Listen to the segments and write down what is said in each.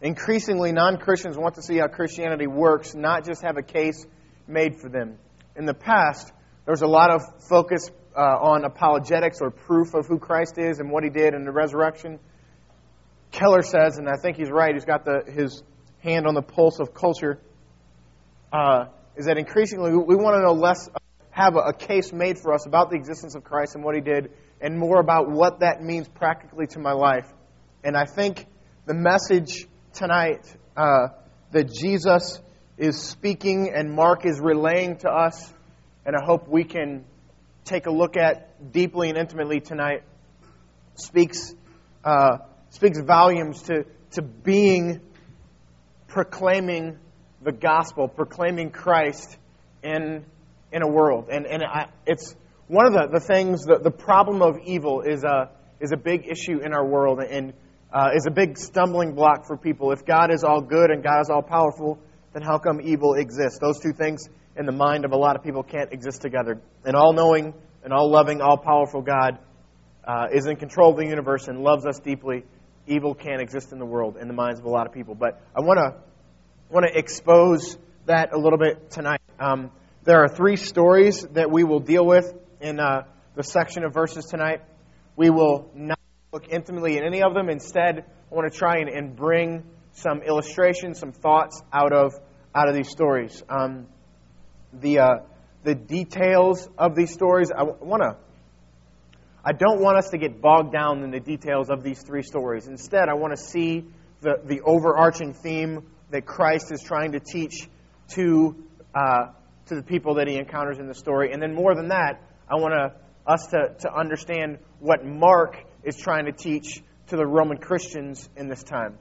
increasingly non Christians want to see how Christianity works, not just have a case made for them. In the past, there was a lot of focus uh, on apologetics or proof of who Christ is and what he did in the resurrection. Keller says, and I think he's right, he's got the, his hand on the pulse of culture, uh, is that increasingly we want to know less, have a, a case made for us about the existence of Christ and what he did, and more about what that means practically to my life. And I think the message tonight uh, that Jesus is speaking and Mark is relaying to us, and I hope we can take a look at deeply and intimately tonight, speaks, uh, speaks volumes to, to being proclaiming the gospel, proclaiming Christ in, in a world. And, and I, it's one of the, the things, the, the problem of evil is a, is a big issue in our world and uh, is a big stumbling block for people. If God is all good and God is all powerful, then how come evil exists? Those two things in the mind of a lot of people can't exist together. An all knowing, an all loving, all powerful God uh, is in control of the universe and loves us deeply. Evil can't exist in the world in the minds of a lot of people. But I want to want to expose that a little bit tonight. Um, there are three stories that we will deal with in uh, the section of verses tonight. We will not look intimately at any of them. Instead, I want to try and, and bring some illustrations, some thoughts out of out of these stories. Um, the uh, the details of these stories, I want to. I don't want us to get bogged down in the details of these three stories. Instead, I want to see the, the overarching theme that Christ is trying to teach to, uh, to the people that he encounters in the story. And then more than that, I want to, us to, to understand what Mark is trying to teach to the Roman Christians in this time.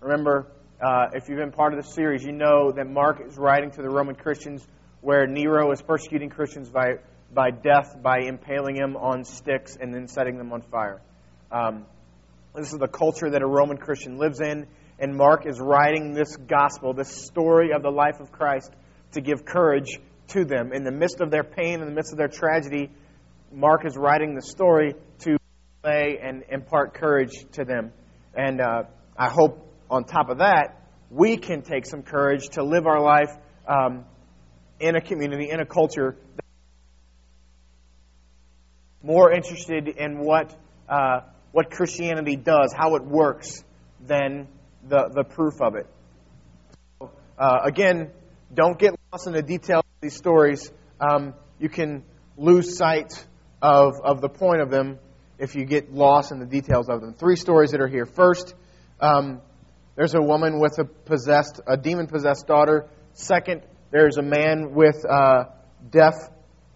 Remember, uh, if you've been part of the series, you know that Mark is writing to the Roman Christians where Nero is persecuting Christians by, by death, by impaling them on sticks and then setting them on fire. Um, this is the culture that a Roman Christian lives in and Mark is writing this gospel, this story of the life of Christ, to give courage to them. In the midst of their pain, in the midst of their tragedy, Mark is writing the story to lay and impart courage to them. And uh, I hope on top of that, we can take some courage to live our life um, in a community, in a culture, that's more interested in what, uh, what Christianity does, how it works, than the, the proof of it. So, uh, again, don't get lost in the details of these stories. Um, you can lose sight of, of the point of them if you get lost in the details of them. Three stories that are here. First, um, there's a woman with a possessed, a demon possessed daughter. Second, there's a man with a deaf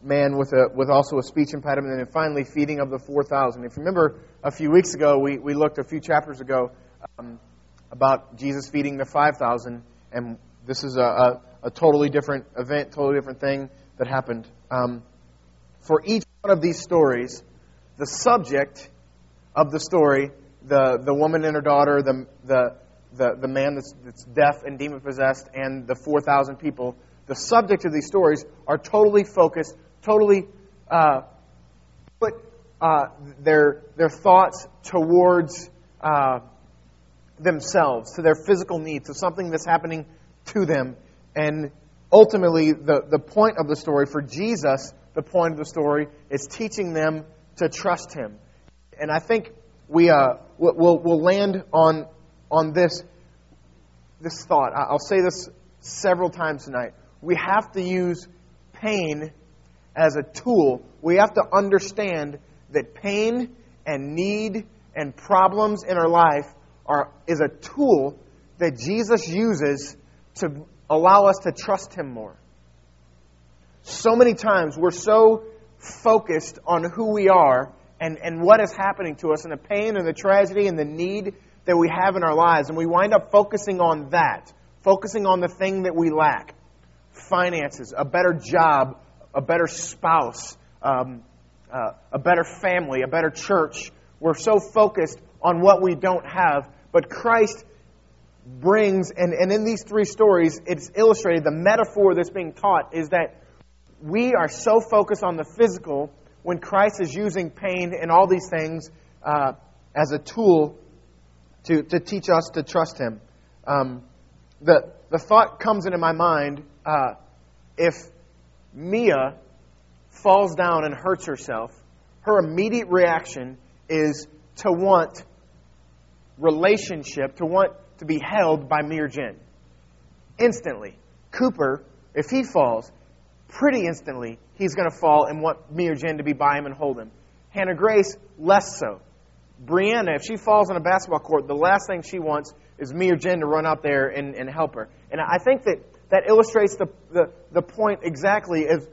man with a with also a speech impediment, and then finally feeding of the four thousand. If you remember, a few weeks ago we, we looked a few chapters ago. Um, about Jesus feeding the 5,000, and this is a, a, a, totally different event, totally different thing that happened. Um, for each one of these stories, the subject of the story, the, the woman and her daughter, the, the, the, the man that's, that's deaf and demon possessed, and the 4,000 people, the subject of these stories are totally focused, totally uh, put uh, their, their thoughts towards. Uh, themselves, to their physical needs, to something that's happening to them. And ultimately, the, the point of the story for Jesus, the point of the story is teaching them to trust Him. And I think we, uh, we'll, we'll land on, on this, this thought. I'll say this several times tonight. We have to use pain as a tool. We have to understand that pain and need and problems in our life are, is a tool that Jesus uses to allow us to trust Him more. So many times we're so focused on who we are and, and what is happening to us and the pain and the tragedy and the need that we have in our lives, and we wind up focusing on that, focusing on the thing that we lack. Finances, a better job, a better spouse, um, uh, a better family, a better church. We're so focused on what we don't have. But Christ brings, and, and in these three stories, it's illustrated, the metaphor that's being taught is that we are so focused on the physical when Christ is using pain and all these things uh, as a tool to, to teach us to trust Him. Um, the, the thought comes into my mind uh, if Mia falls down and hurts herself, her immediate reaction is to want relationship, to want to be held by me or Jen. Instantly. Cooper, if he falls, pretty instantly, he's going to fall and want me or Jen to be by him and hold him. Hannah Grace, less so. Brianna, if she falls on a basketball court, the last thing she wants is me or Jen to run out there and, and help her. And I think that that illustrates the, the, the point exactly as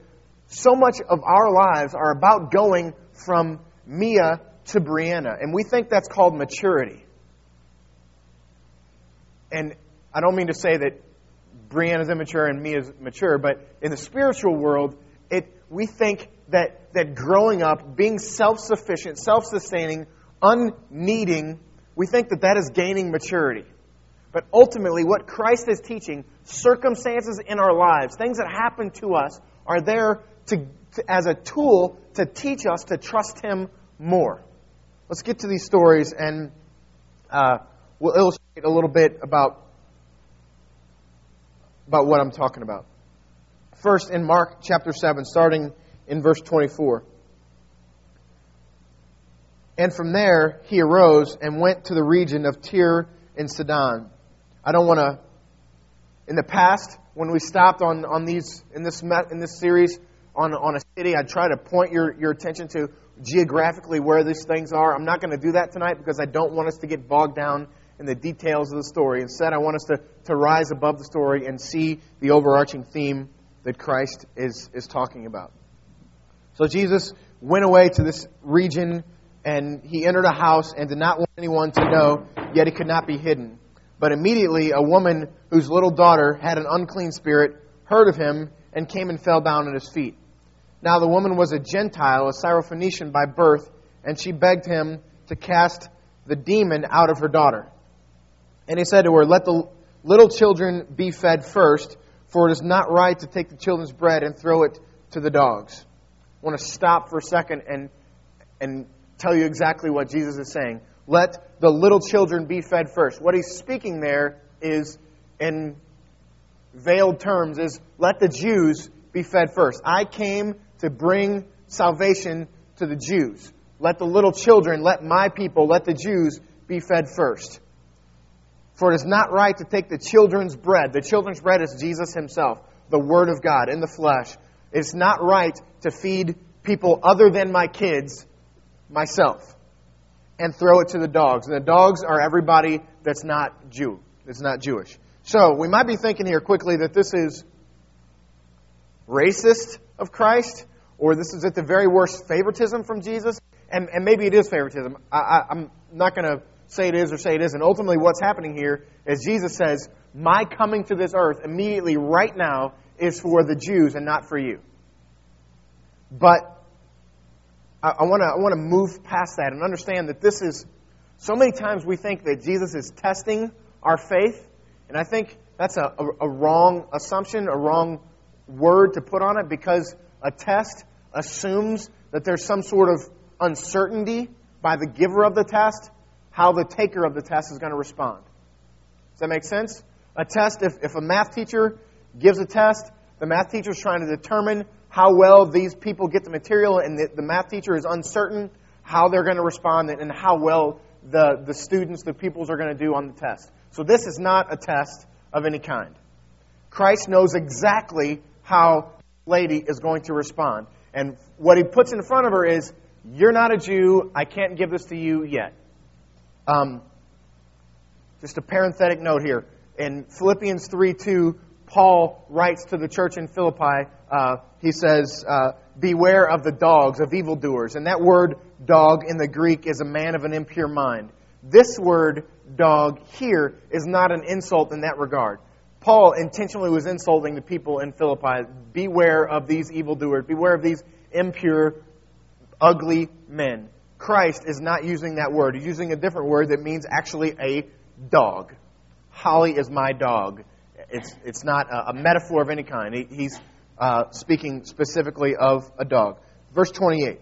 so much of our lives are about going from Mia to Brianna. And we think that's called maturity. And I don't mean to say that Brianna's immature and Mia is mature, but in the spiritual world, it, we think that, that growing up, being self sufficient, self sustaining, unneeding, we think that that is gaining maturity. But ultimately, what Christ is teaching, circumstances in our lives, things that happen to us, are there to, to, as a tool to teach us to trust Him more. Let's get to these stories and uh, we'll illustrate a little bit about, about what I'm talking about. First, in Mark chapter 7, starting in verse 24. And from there he arose and went to the region of Tyre and Sidon. I don't want to. In the past, when we stopped on, on these in this in this series on on a city, I try to point your, your attention to geographically where these things are. I'm not going to do that tonight because I don't want us to get bogged down in the details of the story. Instead, I want us to, to rise above the story and see the overarching theme that Christ is, is talking about. So Jesus went away to this region and he entered a house and did not want anyone to know, yet it could not be hidden. But immediately a woman whose little daughter had an unclean spirit heard of him and came and fell down at his feet. Now the woman was a Gentile, a Syrophoenician by birth, and she begged him to cast the demon out of her daughter. And he said to her, Let the little children be fed first, for it is not right to take the children's bread and throw it to the dogs. I want to stop for a second and, and tell you exactly what Jesus is saying. Let the little children be fed first. What he's speaking there is, in veiled terms, is let the Jews be fed first. I came to bring salvation to the Jews. Let the little children, let my people, let the Jews be fed first. For it is not right to take the children's bread. The children's bread is Jesus himself, the Word of God in the flesh. It's not right to feed people other than my kids myself and throw it to the dogs. And the dogs are everybody that's not Jew, that's not Jewish. So we might be thinking here quickly that this is racist of Christ, or this is at the very worst favoritism from Jesus. And, and maybe it is favoritism. I, I, I'm not going to say it is or say it isn't. Ultimately, what's happening here is Jesus says, My coming to this earth immediately, right now, is for the Jews and not for you. But I, want to I want to move past that and understand that this is so many times we think that Jesus is testing our faith, and I think that's a, a, a wrong assumption, a wrong word to put on it, because a test assumes that there's some sort of uncertainty by the giver of the test how the taker of the test is going to respond. Does that make sense? A test, if, if a math teacher gives a test, the math teacher is trying to determine how well these people get the material, and the, the math teacher is uncertain how they're going to respond and how well the, the students, the pupils are going to do on the test. So this is not a test of any kind. Christ knows exactly how lady is going to respond. And what he puts in front of her is, You're not a Jew. I can't give this to you yet. Um, just a parenthetic note here. In Philippians 3 2, Paul writes to the church in Philippi, uh, he says, uh, Beware of the dogs, of evildoers. And that word dog in the Greek is a man of an impure mind. This word dog here is not an insult in that regard. Paul intentionally was insulting the people in Philippi. Beware of these evildoers. Beware of these impure, ugly men. Christ is not using that word. He's using a different word that means actually a dog. Holly is my dog. It's, it's not a, a metaphor of any kind. He, he's uh, speaking specifically of a dog. Verse 28.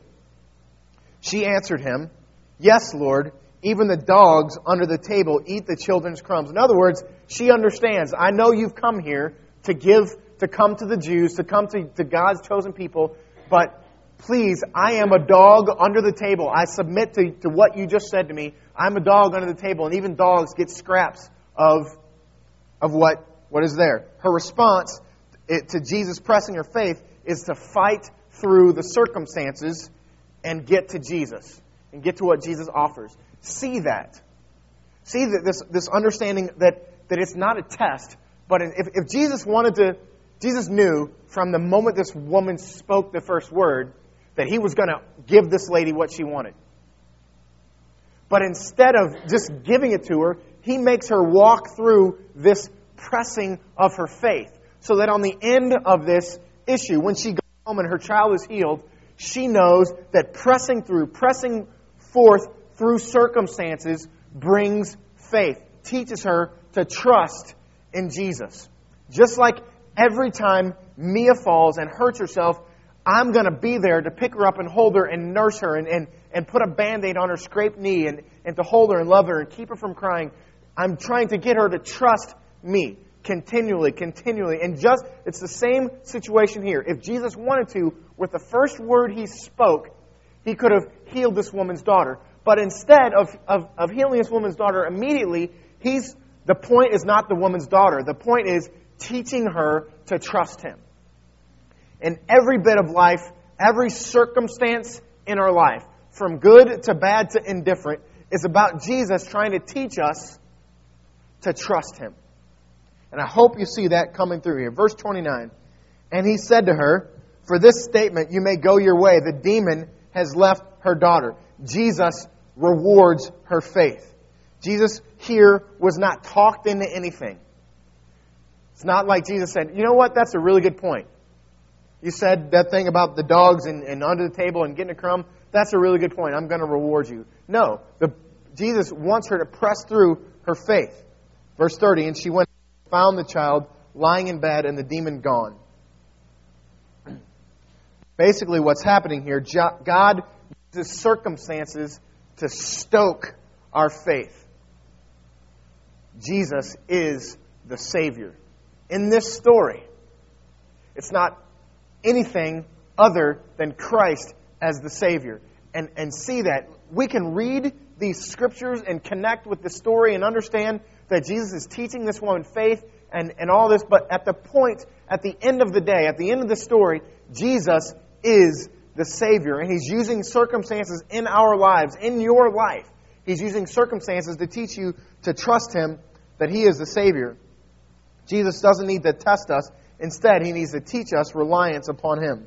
She answered him, Yes, Lord, Even the dogs under the table eat the children's crumbs. In other words, she understands. I know you've come here to give, to come to the Jews, to come to, to God's chosen people, but please, I am a dog under the table. I submit to, to what you just said to me. I'm a dog under the table, and even dogs get scraps of, of what, what is there. Her response it, to Jesus pressing her faith is to fight through the circumstances and get to Jesus and get to what Jesus offers. See that. See that this, this understanding that, that it's not a test, but if, if Jesus wanted to, Jesus knew from the moment this woman spoke the first word that he was going to give this lady what she wanted. But instead of just giving it to her, he makes her walk through this pressing of her faith. So that on the end of this issue, when she goes home and her child is healed, she knows that pressing through, pressing forth through circumstances brings faith, teaches her to trust in Jesus. Just like every time Mia falls and hurts herself, I'm going to be there to pick her up and hold her and nurse her and, and, and put a band aid on her scraped knee and, and to hold her and love her and keep her from crying. I'm trying to get her to trust me continually, continually. And just, it's the same situation here. If Jesus wanted to, with the first word he spoke, he could have healed this woman's daughter. But instead of, of, of healing this woman's daughter immediately, he's, the point is not the woman's daughter. The point is teaching her to trust him in every bit of life, every circumstance in our life, from good to bad to indifferent, is about Jesus trying to teach us to trust Him. And I hope you see that coming through here. Verse 29. And he said to her, For this statement you may go your way. The demon has left her daughter. Jesus rewards her faith. Jesus here was not talked into anything. It's not like Jesus said, You know what? That's a really good point. You said that thing about the dogs and, and under the table and getting a crumb. That's a really good point. I'm going to reward you. No, the, Jesus wants her to press through her faith. Verse 30, and she went and found the child lying in bed and the demon gone. Basically, what's happening here, God uses circumstances to stoke our faith. Jesus is the Savior. In this story, it's not anything other than Christ as the Savior. And, and see that. We can read these scriptures and connect with the story and understand that Jesus is teaching this woman faith and, and all this, but at the point, at the end of the day, at the end of the story, Jesus is the Savior. And He's using circumstances in our lives, in your life. He's using circumstances to teach you to trust Him that He is the Savior. Jesus doesn't need to test us. Instead, he needs to teach us reliance upon him.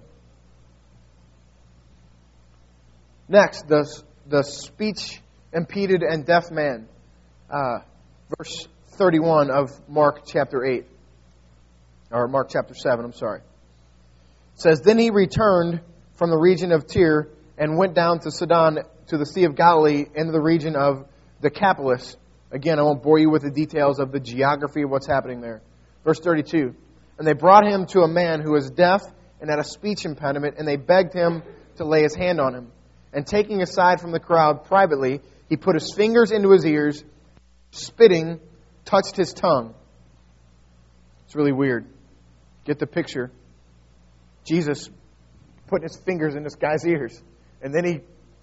Next, the, the speech impeded and deaf man. Uh, verse 31 of Mark chapter 8. Or Mark chapter 7, I'm sorry. It says, Then he returned from the region of Tyre and went down to Sidon to the Sea of Galilee into the region of Decapolis. Again, I won't bore you with the details of the geography of what's happening there. Verse 32. And they brought him to a man who was deaf and had a speech impediment, and they begged him to lay his hand on him. And taking aside from the crowd privately, he put his fingers into his ears, spitting, touched his tongue. It's really weird. Get the picture. Jesus putting his fingers in this guy's ears. And then he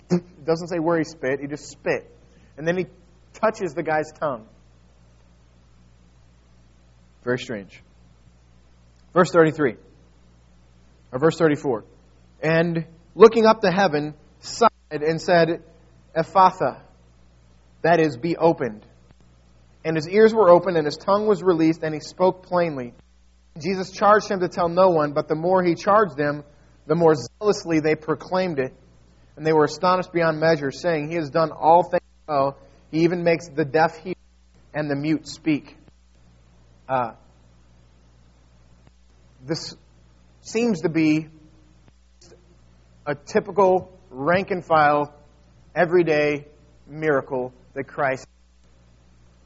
doesn't say where he spit, he just spit. And then he touches the guy's tongue. Very strange. Verse 33, or verse 34. And looking up to heaven, sighed and said, Ephphatha, that is, be opened. And his ears were opened, and his tongue was released, and he spoke plainly. Jesus charged him to tell no one, but the more he charged them, the more zealously they proclaimed it. And they were astonished beyond measure, saying, He has done all things well. He even makes the deaf hear and the mute speak. Uh, this seems to be a typical rank and file, everyday miracle that Christ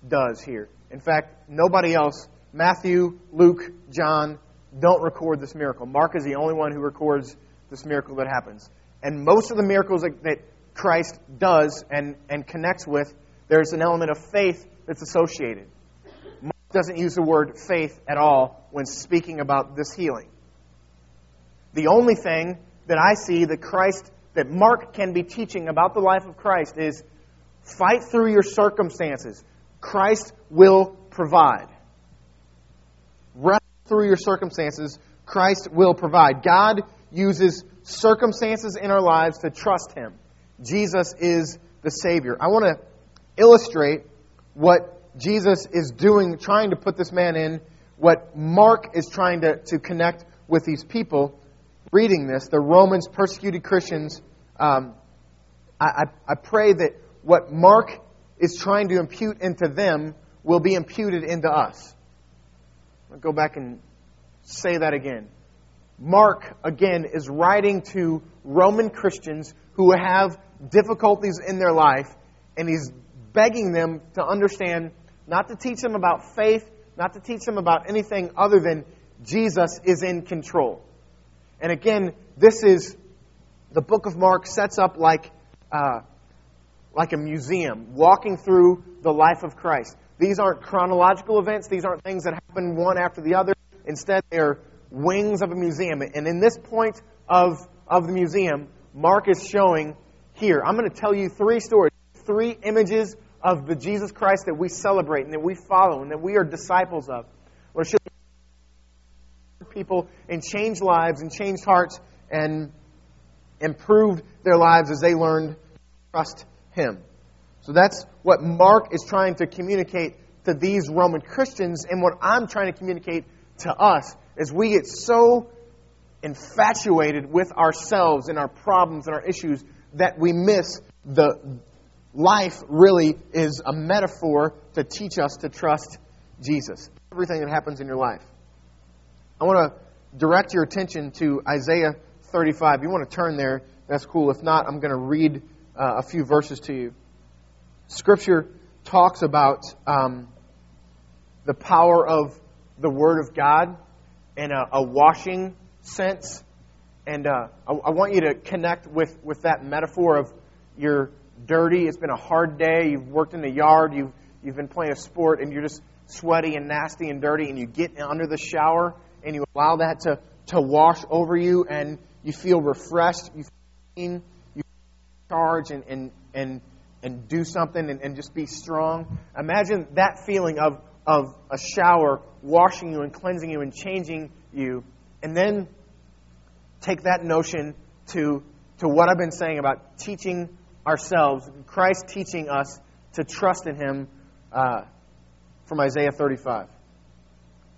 does here. In fact, nobody else, Matthew, Luke, John, don't record this miracle. Mark is the only one who records this miracle that happens. And most of the miracles that, that Christ does and, and connects with, there's an element of faith that's associated. Doesn't use the word faith at all when speaking about this healing. The only thing that I see that Christ, that Mark can be teaching about the life of Christ is fight through your circumstances. Christ will provide. Rest through your circumstances. Christ will provide. God uses circumstances in our lives to trust Him. Jesus is the Savior. I want to illustrate what Jesus is doing, trying to put this man in, what Mark is trying to, to connect with these people. Reading this, the Romans persecuted Christians. Um, I, I, I pray that what Mark is trying to impute into them will be imputed into us. I'll go back and say that again. Mark, again, is writing to Roman Christians who have difficulties in their life, and he's begging them to understand, not to teach them about faith, not to teach them about anything other than Jesus is in control. And again, this is the book of Mark sets up like uh, like a museum, walking through the life of Christ. These aren't chronological events. These aren't things that happen one after the other. Instead, they're wings of a museum. And in this point of, of the museum, Mark is showing here. I'm going to tell you three stories, three images of the Jesus Christ that we celebrate and that we follow and that we are disciples of. Or should people and change lives and change hearts and improved their lives as they learned to trust Him. So that's what Mark is trying to communicate to these Roman Christians, and what I'm trying to communicate to us as we get so infatuated with ourselves and our problems and our issues that we miss the life really is a metaphor to teach us to trust Jesus. Everything that happens in your life. I want to direct your attention to Isaiah 35. If you want to turn there, that's cool. If not, I'm going to read uh, a few verses to you. Scripture talks about um, the power of the Word of God in a, a washing sense. And uh, I, I, want you to connect with, with that metaphor of you're dirty, it's been a hard day, you've worked in the yard, you've, you've been playing a sport, and you're just sweaty and nasty and dirty, and you get under the shower and you allow that to, to wash over you, and you feel refreshed, you feel you charge and, and, and, and do something and, and just be strong. Imagine that feeling of, of a shower washing you and cleansing you and changing you. And then take that notion to, to what I've been saying about teaching ourselves, Christ teaching us to trust in Him uh, from Isaiah 35,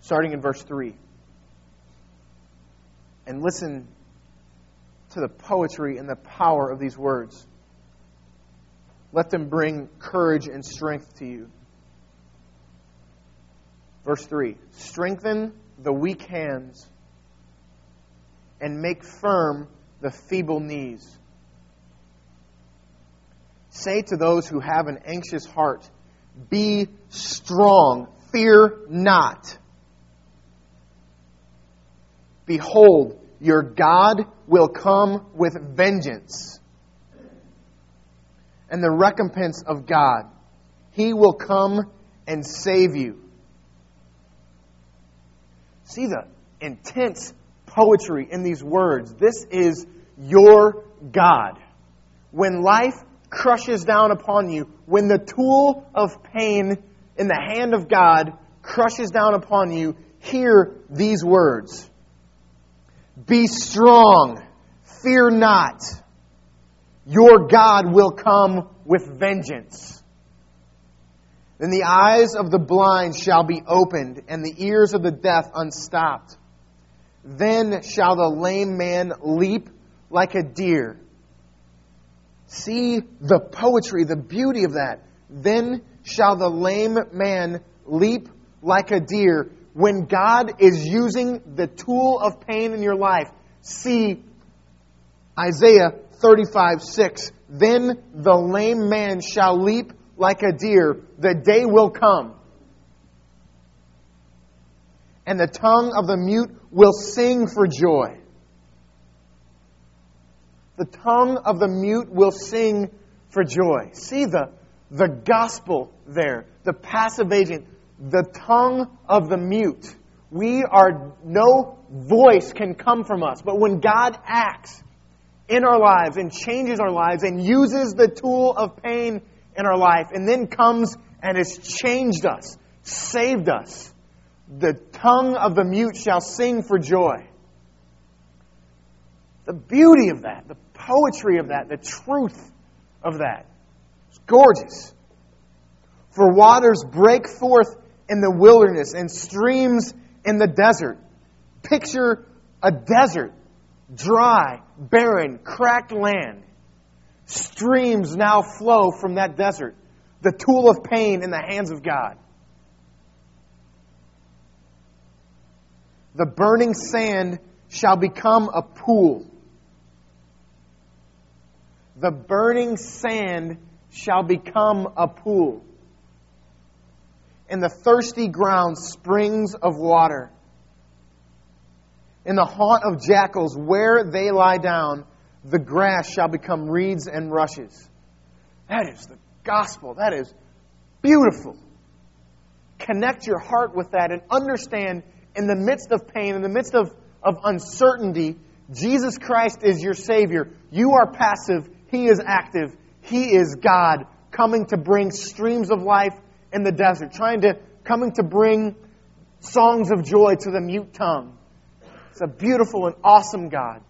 starting in verse 3. And listen to the poetry and the power of these words. Let them bring courage and strength to you. Verse 3 Strengthen the weak hands and make firm the feeble knees. Say to those who have an anxious heart, Be strong, fear not. Behold, your God will come with vengeance and the recompense of God. He will come and save you. See the intense poetry in these words. This is your God. When life crushes down upon you, when the tool of pain in the hand of God crushes down upon you, hear these words Be strong, fear not. Your God will come with vengeance. Then the eyes of the blind shall be opened, and the ears of the deaf unstopped. Then shall the lame man leap like a deer. See the poetry, the beauty of that. Then shall the lame man leap like a deer. When God is using the tool of pain in your life, see Isaiah 35 6. Then the lame man shall leap like a deer. The day will come. And the tongue of the mute will sing for joy. The tongue of the mute will sing for joy. See the, the gospel there, the passive agent, the tongue of the mute. We are, no voice can come from us. But when God acts in our lives and changes our lives and uses the tool of pain in our life and then comes and has changed us, saved us, the tongue of the mute shall sing for joy. The beauty of that, the poetry of that, the truth of that. It's gorgeous. For waters break forth in the wilderness and streams in the desert. Picture a desert, dry, barren, cracked land. Streams now flow from that desert, the tool of pain in the hands of God. The burning sand shall become a pool. The burning sand shall become a pool and the thirsty ground springs of water. In the haunt of jackals, where they lie down, the grass shall become reeds and rushes. That is the gospel. That is beautiful. Connect your heart with that and understand in the midst of pain, in the midst of, of uncertainty, Jesus Christ is your Savior. You are passive, He is active. He is God coming to bring streams of life in the desert, trying to, coming to bring songs of joy to the mute tongue. It's a beautiful and awesome God.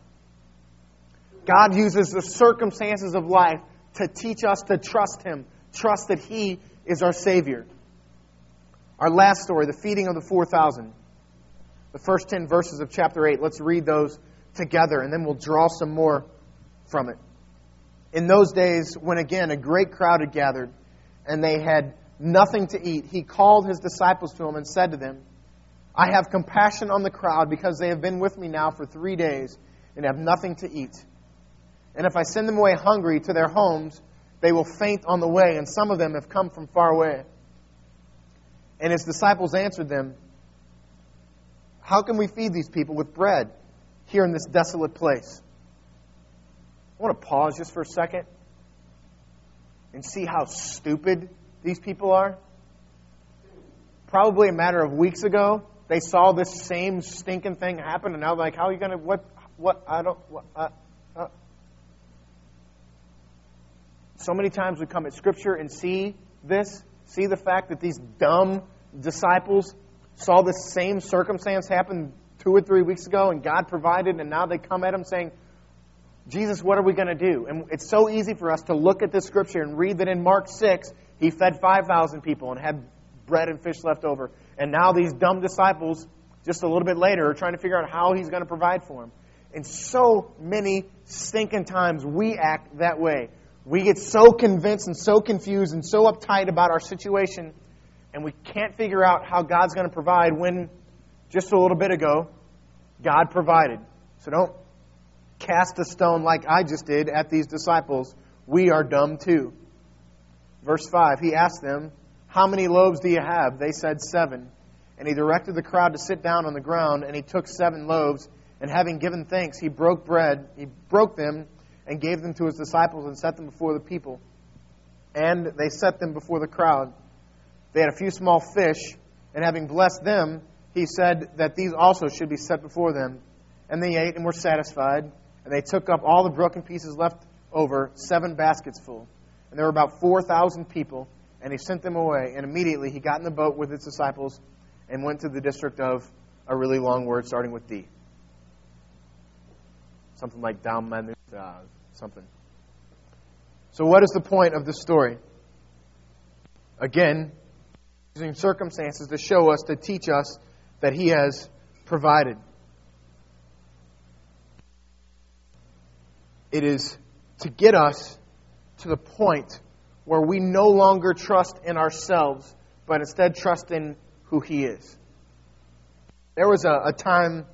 God uses the circumstances of life to teach us to trust Him, trust that He is our Savior. Our last story, the feeding of the 4,000. The first 10 verses of chapter 8. Let's read those together, and then we'll draw some more from it. In those days, when again a great crowd had gathered, and they had nothing to eat, he called his disciples to him and said to them, I have compassion on the crowd because they have been with me now for three days and have nothing to eat. And if I send them away hungry to their homes, they will faint on the way, and some of them have come from far away. And his disciples answered them, How can we feed these people with bread here in this desolate place? I want to pause just for a second and see how stupid these people are? Probably a matter of weeks ago, they saw this same stinking thing happen, and now they're like, how are you going to, what, what, I don't, what, uh, uh. So many times we come at Scripture and see this, see the fact that these dumb disciples saw this same circumstance happen two or three weeks ago, and God provided, and now they come at Him saying, Jesus, what are we going to do? And it's so easy for us to look at this scripture and read that in Mark 6, he fed 5,000 people and had bread and fish left over. And now these dumb disciples, just a little bit later, are trying to figure out how he's going to provide for them. And so many stinking times we act that way. We get so convinced and so confused and so uptight about our situation, and we can't figure out how God's going to provide when just a little bit ago, God provided. So don't cast a stone like I just did at these disciples. We are dumb too. Verse 5, he asked them, How many loaves do you have? They said, Seven. And he directed the crowd to sit down on the ground, and he took seven loaves, and having given thanks, he broke bread, he broke them, and gave them to his disciples, and set them before the people. And they set them before the crowd. They had a few small fish, and having blessed them, he said that these also should be set before them. And they ate and were satisfied, and they took up all the broken pieces left over, seven baskets full. And there were about 4,000 people, and he sent them away. And immediately he got in the boat with his disciples and went to the district of a really long word starting with D. Something like Dalmanutha, uh, something. So, what is the point of this story? Again, using circumstances to show us, to teach us that he has provided. It is to get us to the point where we no longer trust in ourselves, but instead trust in who He is. There was a, a time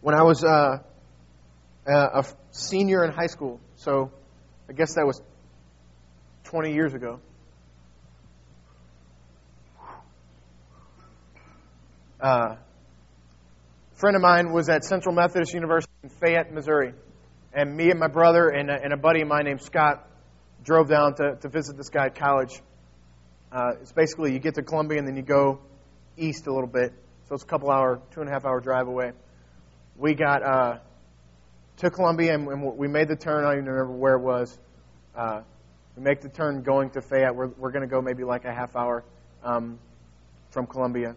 when I was uh, a senior in high school, so I guess that was 20 years ago. Uh, a friend of mine was at Central Methodist University in Fayette, Missouri and me and my brother and a, and a buddy of mine named Scott drove down to, to visit this guy at college. Uh, it's basically you get to Columbia and then you go east a little bit, so it's a couple hour, two and a half hour drive away. We got uh, to Columbia and, and we made the turn. I don't even remember where it was. Uh, we make the turn going to Fayette. We're, we're going to go maybe like a half hour um, from Columbia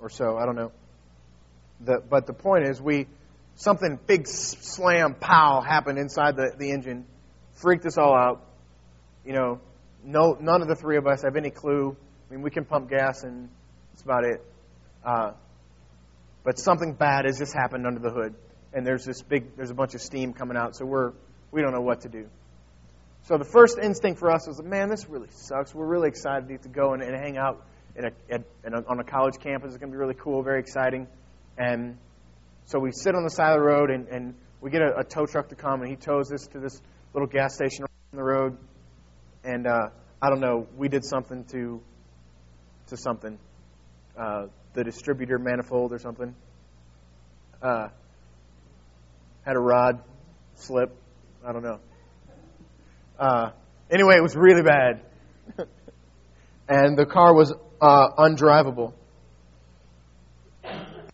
or so. I don't know. The, but the point is, we something big slam pow happened inside the, the engine, freaked us all out. You know, no none of the three of us have any clue. I mean, we can pump gas and that's about it. Uh, but something bad has just happened under the hood, and there's this big there's a bunch of steam coming out. So we're we don't know what to do. So the first instinct for us was, man, this really sucks. We're really excited to go and, and hang out in a, in a, on a college campus. It's going to be really cool, very exciting. And so we sit on the side of the road and, and we get a, a tow truck to come and he tows us to this little gas station on the road. And uh, I don't know, we did something to to something, uh, the distributor manifold or something. Uh, had a rod slip. I don't know. Uh, anyway, it was really bad, and the car was uh, undrivable.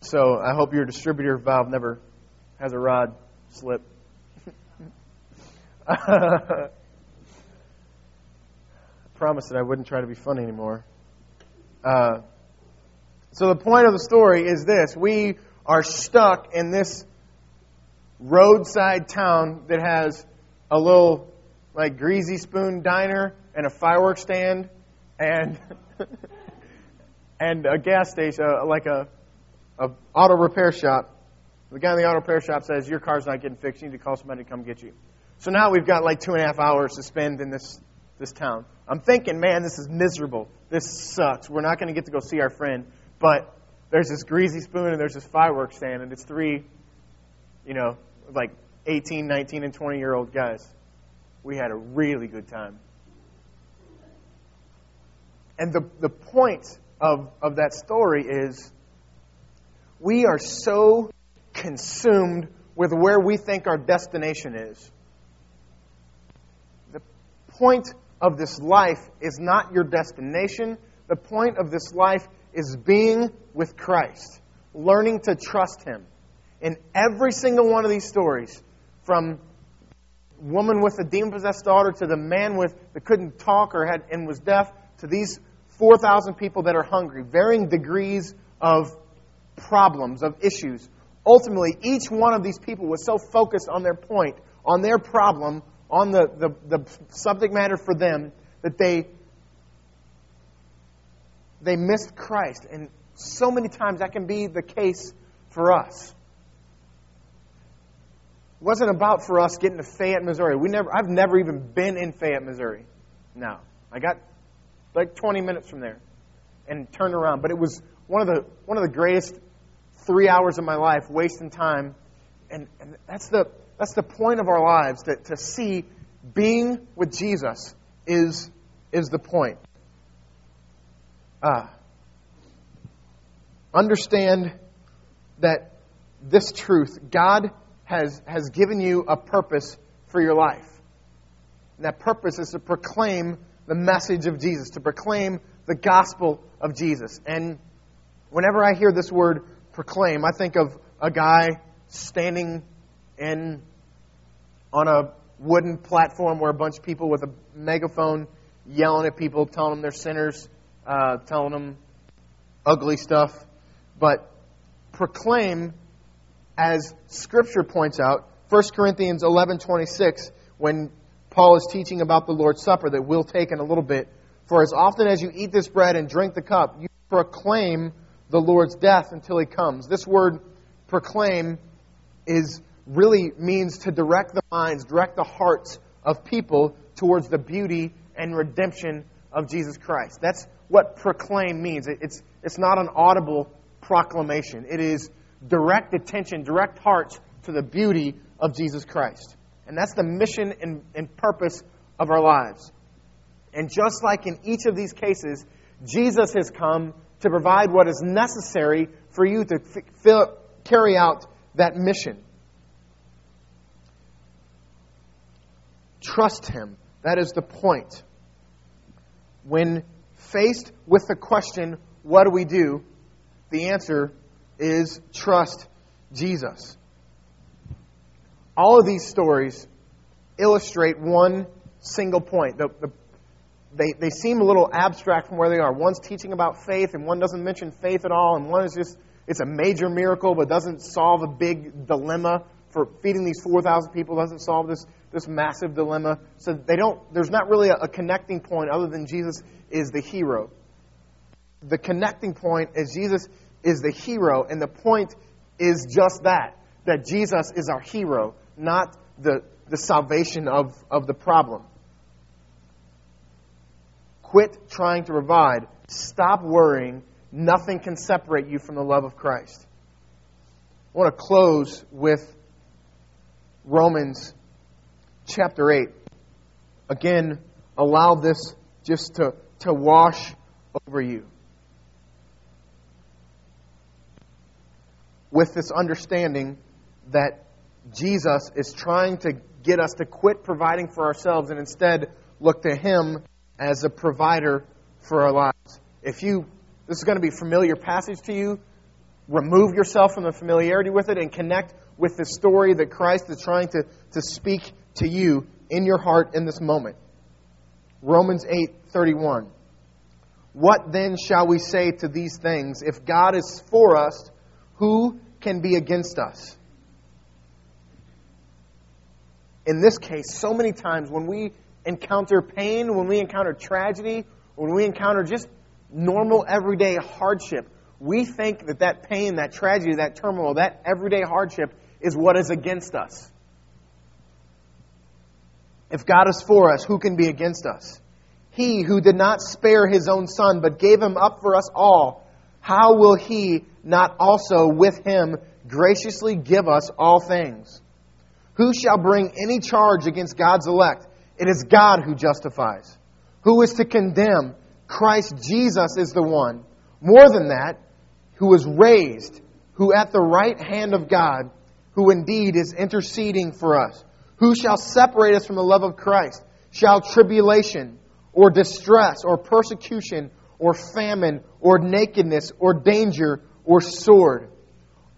So I hope your distributor valve never has a rod slip. I promised that I wouldn't try to be funny anymore. Uh, so the point of the story is this: we are stuck in this roadside town that has a little like greasy spoon diner and a fireworks stand and and a gas station, uh, like a a auto repair shop. The guy in the auto repair shop says, Your car's not getting fixed. You need to call somebody to come get you. So now we've got like two and a half hours to spend in this, this town. I'm thinking, man, this is miserable. This sucks. We're not going to get to go see our friend. But there's this greasy spoon and there's this fireworks stand, and it's three, you know, like 18, 19, and 20 year old guys. We had a really good time. And the, the point of, of that story is we are so consumed with where we think our destination is. The point of this life is not your destination. The point of this life is being with Christ, learning to trust Him. In every single one of these stories, from woman with a demon possessed daughter to the man with that couldn't talk or had and was deaf to these 4,000 people that are hungry, varying degrees of problems, of issues. Ultimately, each one of these people was so focused on their point, on their problem, on the, the, the subject matter for them, that they, they missed Christ. And so many times that can be the case for us. It wasn't about for us getting to Fayette, Missouri. We never, I've never even been in Fayette, Missouri. No. I got like 20 minutes from there and turned around. But it was one of the, one of the greatest three hours of my life wasting time. And, and that's, the, that's the point of our lives, that to see being with Jesus is, is the point. Uh, understand that this truth, God has, has given you a purpose for your life. And that purpose is to proclaim the message of Jesus, to proclaim the gospel of Jesus. And whenever I hear this word proclaim. I think of a guy standing in on a wooden platform where a bunch of people with a megaphone yelling at people, telling them they're sinners, uh, telling them ugly stuff. But proclaim, as Scripture points out, 1 Corinthians 11:26, when Paul is teaching about the Lord's Supper that we'll take in a little bit. For as often as you eat this bread and drink the cup, you proclaim the Lord's death until he comes. This word proclaim is really means to direct the minds, direct the hearts of people towards the beauty and redemption of Jesus Christ. That's what proclaim means. It's, it's not an audible proclamation. It is direct attention, direct hearts to the beauty of Jesus Christ. And that's the mission and, and purpose of our lives. And just like in each of these cases, Jesus has come to provide what is necessary for you to fill, carry out that mission. trust Him. That is the point. When faced with the question, what do we do? The answer is trust Jesus. All of these stories illustrate one single point. The, the, they, they seem a little abstract from where they are. One's teaching about faith, and one doesn't mention faith at all, and one is just, it's a major miracle, but doesn't solve a big dilemma for feeding these 4,000 people, doesn't solve this, this massive dilemma. So they don't, there's not really a, a connecting point other than Jesus is the hero. The connecting point is Jesus is the hero, and the point is just that that Jesus is our hero, not the, the salvation of, of the problem. Quit trying to provide. Stop worrying. Nothing can separate you from the love of Christ. I want to close with Romans chapter 8. Again, allow this just to, to wash over you. With this understanding that Jesus is trying to get us to quit providing for ourselves and instead look to Him as a provider for our lives. If you, this is going to be familiar passage to you, remove yourself from the familiarity with it and connect with the story that Christ is trying to, to speak to you in your heart in this moment. Romans 8:31. What then shall we say to these things? If God is for us, who can be against us? In this case, so many times when we encounter pain, when we encounter tragedy, when we encounter just normal everyday hardship, we think that that pain, that tragedy, that turmoil, that everyday hardship is what is against us. If God is for us, who can be against us? He who did not spare his own son, but gave him up for us all, how will he not also with him graciously give us all things? Who shall bring any charge against God's elect? It is God who justifies. Who is to condemn? Christ Jesus is the one. More than that, who was raised, who at the right hand of God, who indeed is interceding for us. Who shall separate us from the love of Christ? Shall tribulation, or distress, or persecution, or famine, or nakedness, or danger, or sword?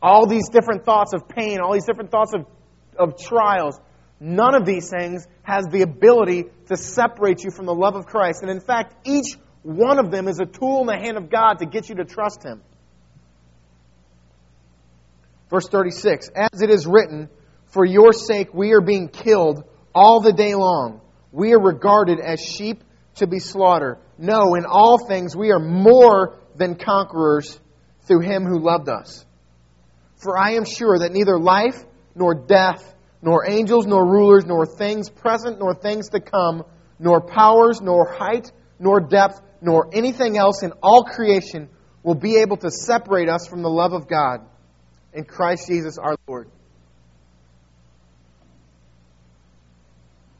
All these different thoughts of pain, all these different thoughts of, of trials, none of these things has the ability to separate you from the love of Christ. And in fact, each one of them is a tool in the hand of God to get you to trust Him. Verse 36 As it is written, For your sake we are being killed all the day long. We are regarded as sheep to be slaughtered. No, in all things we are more than conquerors through him who loved us. For I am sure that neither life, nor death, nor angels, nor rulers, nor things present, nor things to come, nor powers, nor height, nor depth, nor anything else in all creation will be able to separate us from the love of God in Christ Jesus our Lord.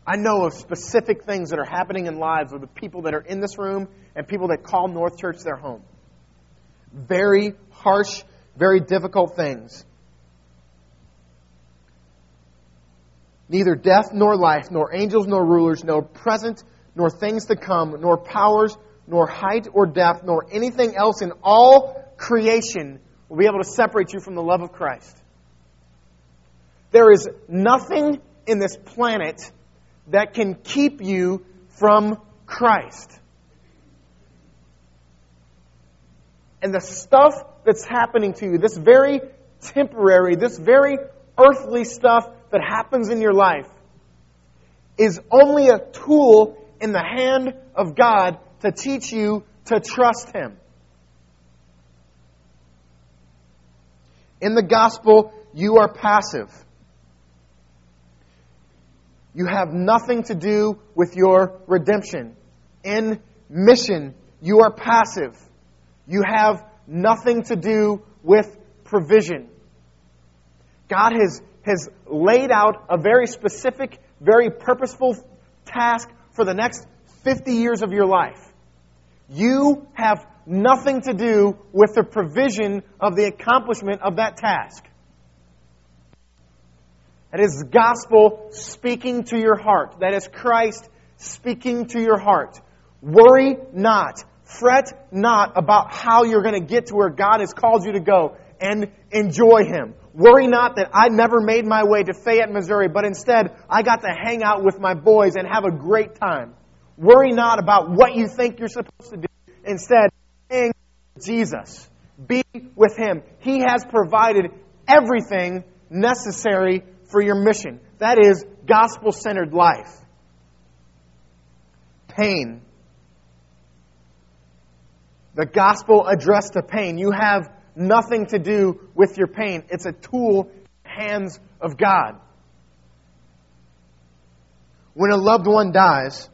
I know of specific things that are happening in lives of the people that are in this room and people that call North Church their home. Very harsh, very difficult things. Neither death nor life, nor angels nor rulers, nor present nor things to come, nor powers, nor height or depth, nor anything else in all creation will be able to separate you from the love of Christ. There is nothing in this planet that can keep you from Christ. And the stuff that's happening to you, this very temporary, this very earthly stuff that happens in your life, is only a tool in the hand of God to teach you to trust Him. In the gospel, you are passive. You have nothing to do with your redemption. In mission, you are passive. You have nothing to do with provision. God has, has laid out a very specific, very purposeful task for the next 50 years of your life. You have nothing to do with the provision of the accomplishment of that task. That is gospel speaking to your heart. That is Christ speaking to your heart. Worry not. Fret not about how you're going to get to where God has called you to go and enjoy Him. Worry not that I never made my way to Fayette, Missouri, but instead I got to hang out with my boys and have a great time. Worry not about what you think you're supposed to do. Instead, hang Jesus. Be with Him. He has provided everything necessary for your mission. That is gospel centered life. Pain. The gospel addressed to pain. You have nothing to do with your pain. It's a tool in the hands of God. When a loved one dies,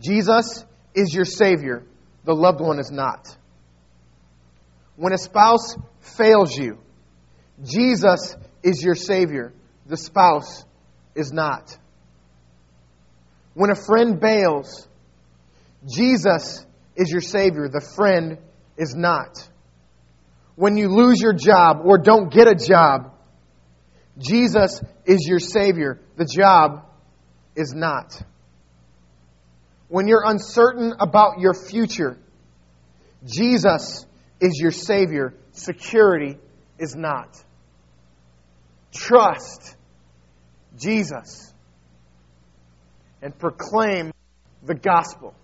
Jesus is your Savior. The loved one is not. When a spouse fails you, Jesus is your Savior. The spouse is not. When a friend bails, Jesus is your Savior. The friend is not when you lose your job or don't get a job, Jesus is your Savior. The job is not. When you're uncertain about your future, Jesus is your Savior. Security is not. Trust Jesus and proclaim the gospel.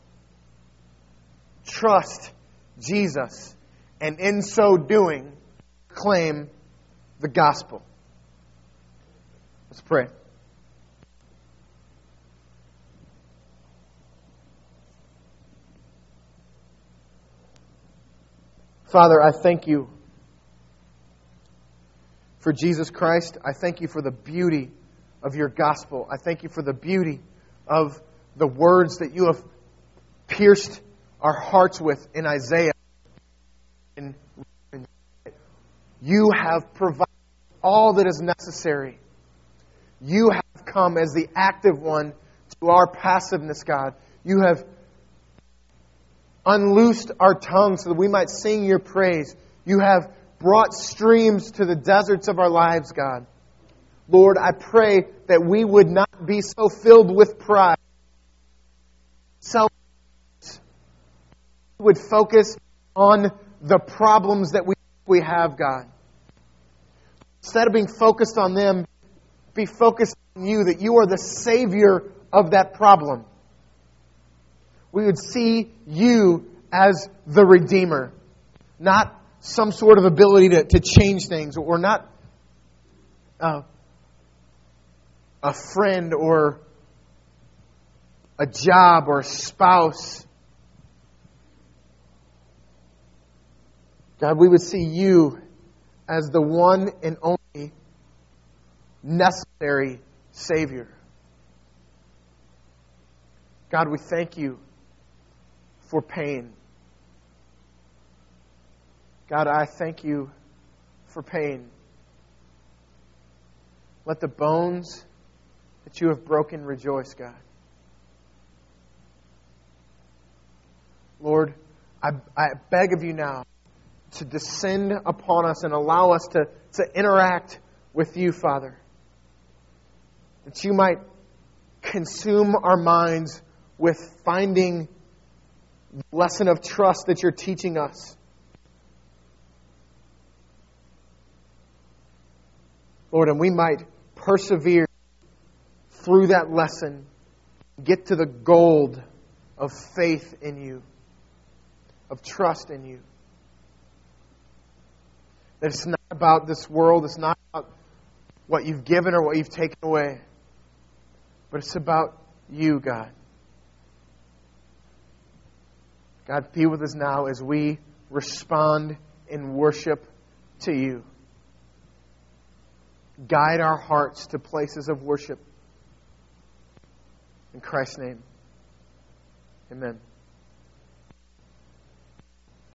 Trust Jesus and in so doing, claim the gospel. Let's pray. Father, I thank you for Jesus Christ. I thank you for the beauty of your gospel. I thank you for the beauty of the words that you have pierced our hearts with in Isaiah. You have provided all that is necessary. You have come as the active one to our passiveness, God. You have unloosed our tongues so that we might sing your praise. You have brought streams to the deserts of our lives, God. Lord, I pray that we would not be so filled with pride, self, would focus on the problems that we, we have, God. Instead of being focused on them, be focused on you, that you are the Savior of that problem. We would see you as the Redeemer, not some sort of ability to, to change things, or not uh, a friend or a job or a spouse. God, we would see you as the one and only necessary Savior. God, we thank you for pain. God, I thank you for pain. Let the bones that you have broken rejoice, God. Lord, I, I beg of you now to descend upon us and allow us to, to interact with you, Father. That you might consume our minds with finding the lesson of trust that you're teaching us. Lord, and we might persevere through that lesson, get to the gold of faith in you, of trust in you. That it's not about this world, it's not about what you've given or what you've taken away, but it's about you, God. God, be with us now as we respond in worship to you. Guide our hearts to places of worship. In Christ's name, amen.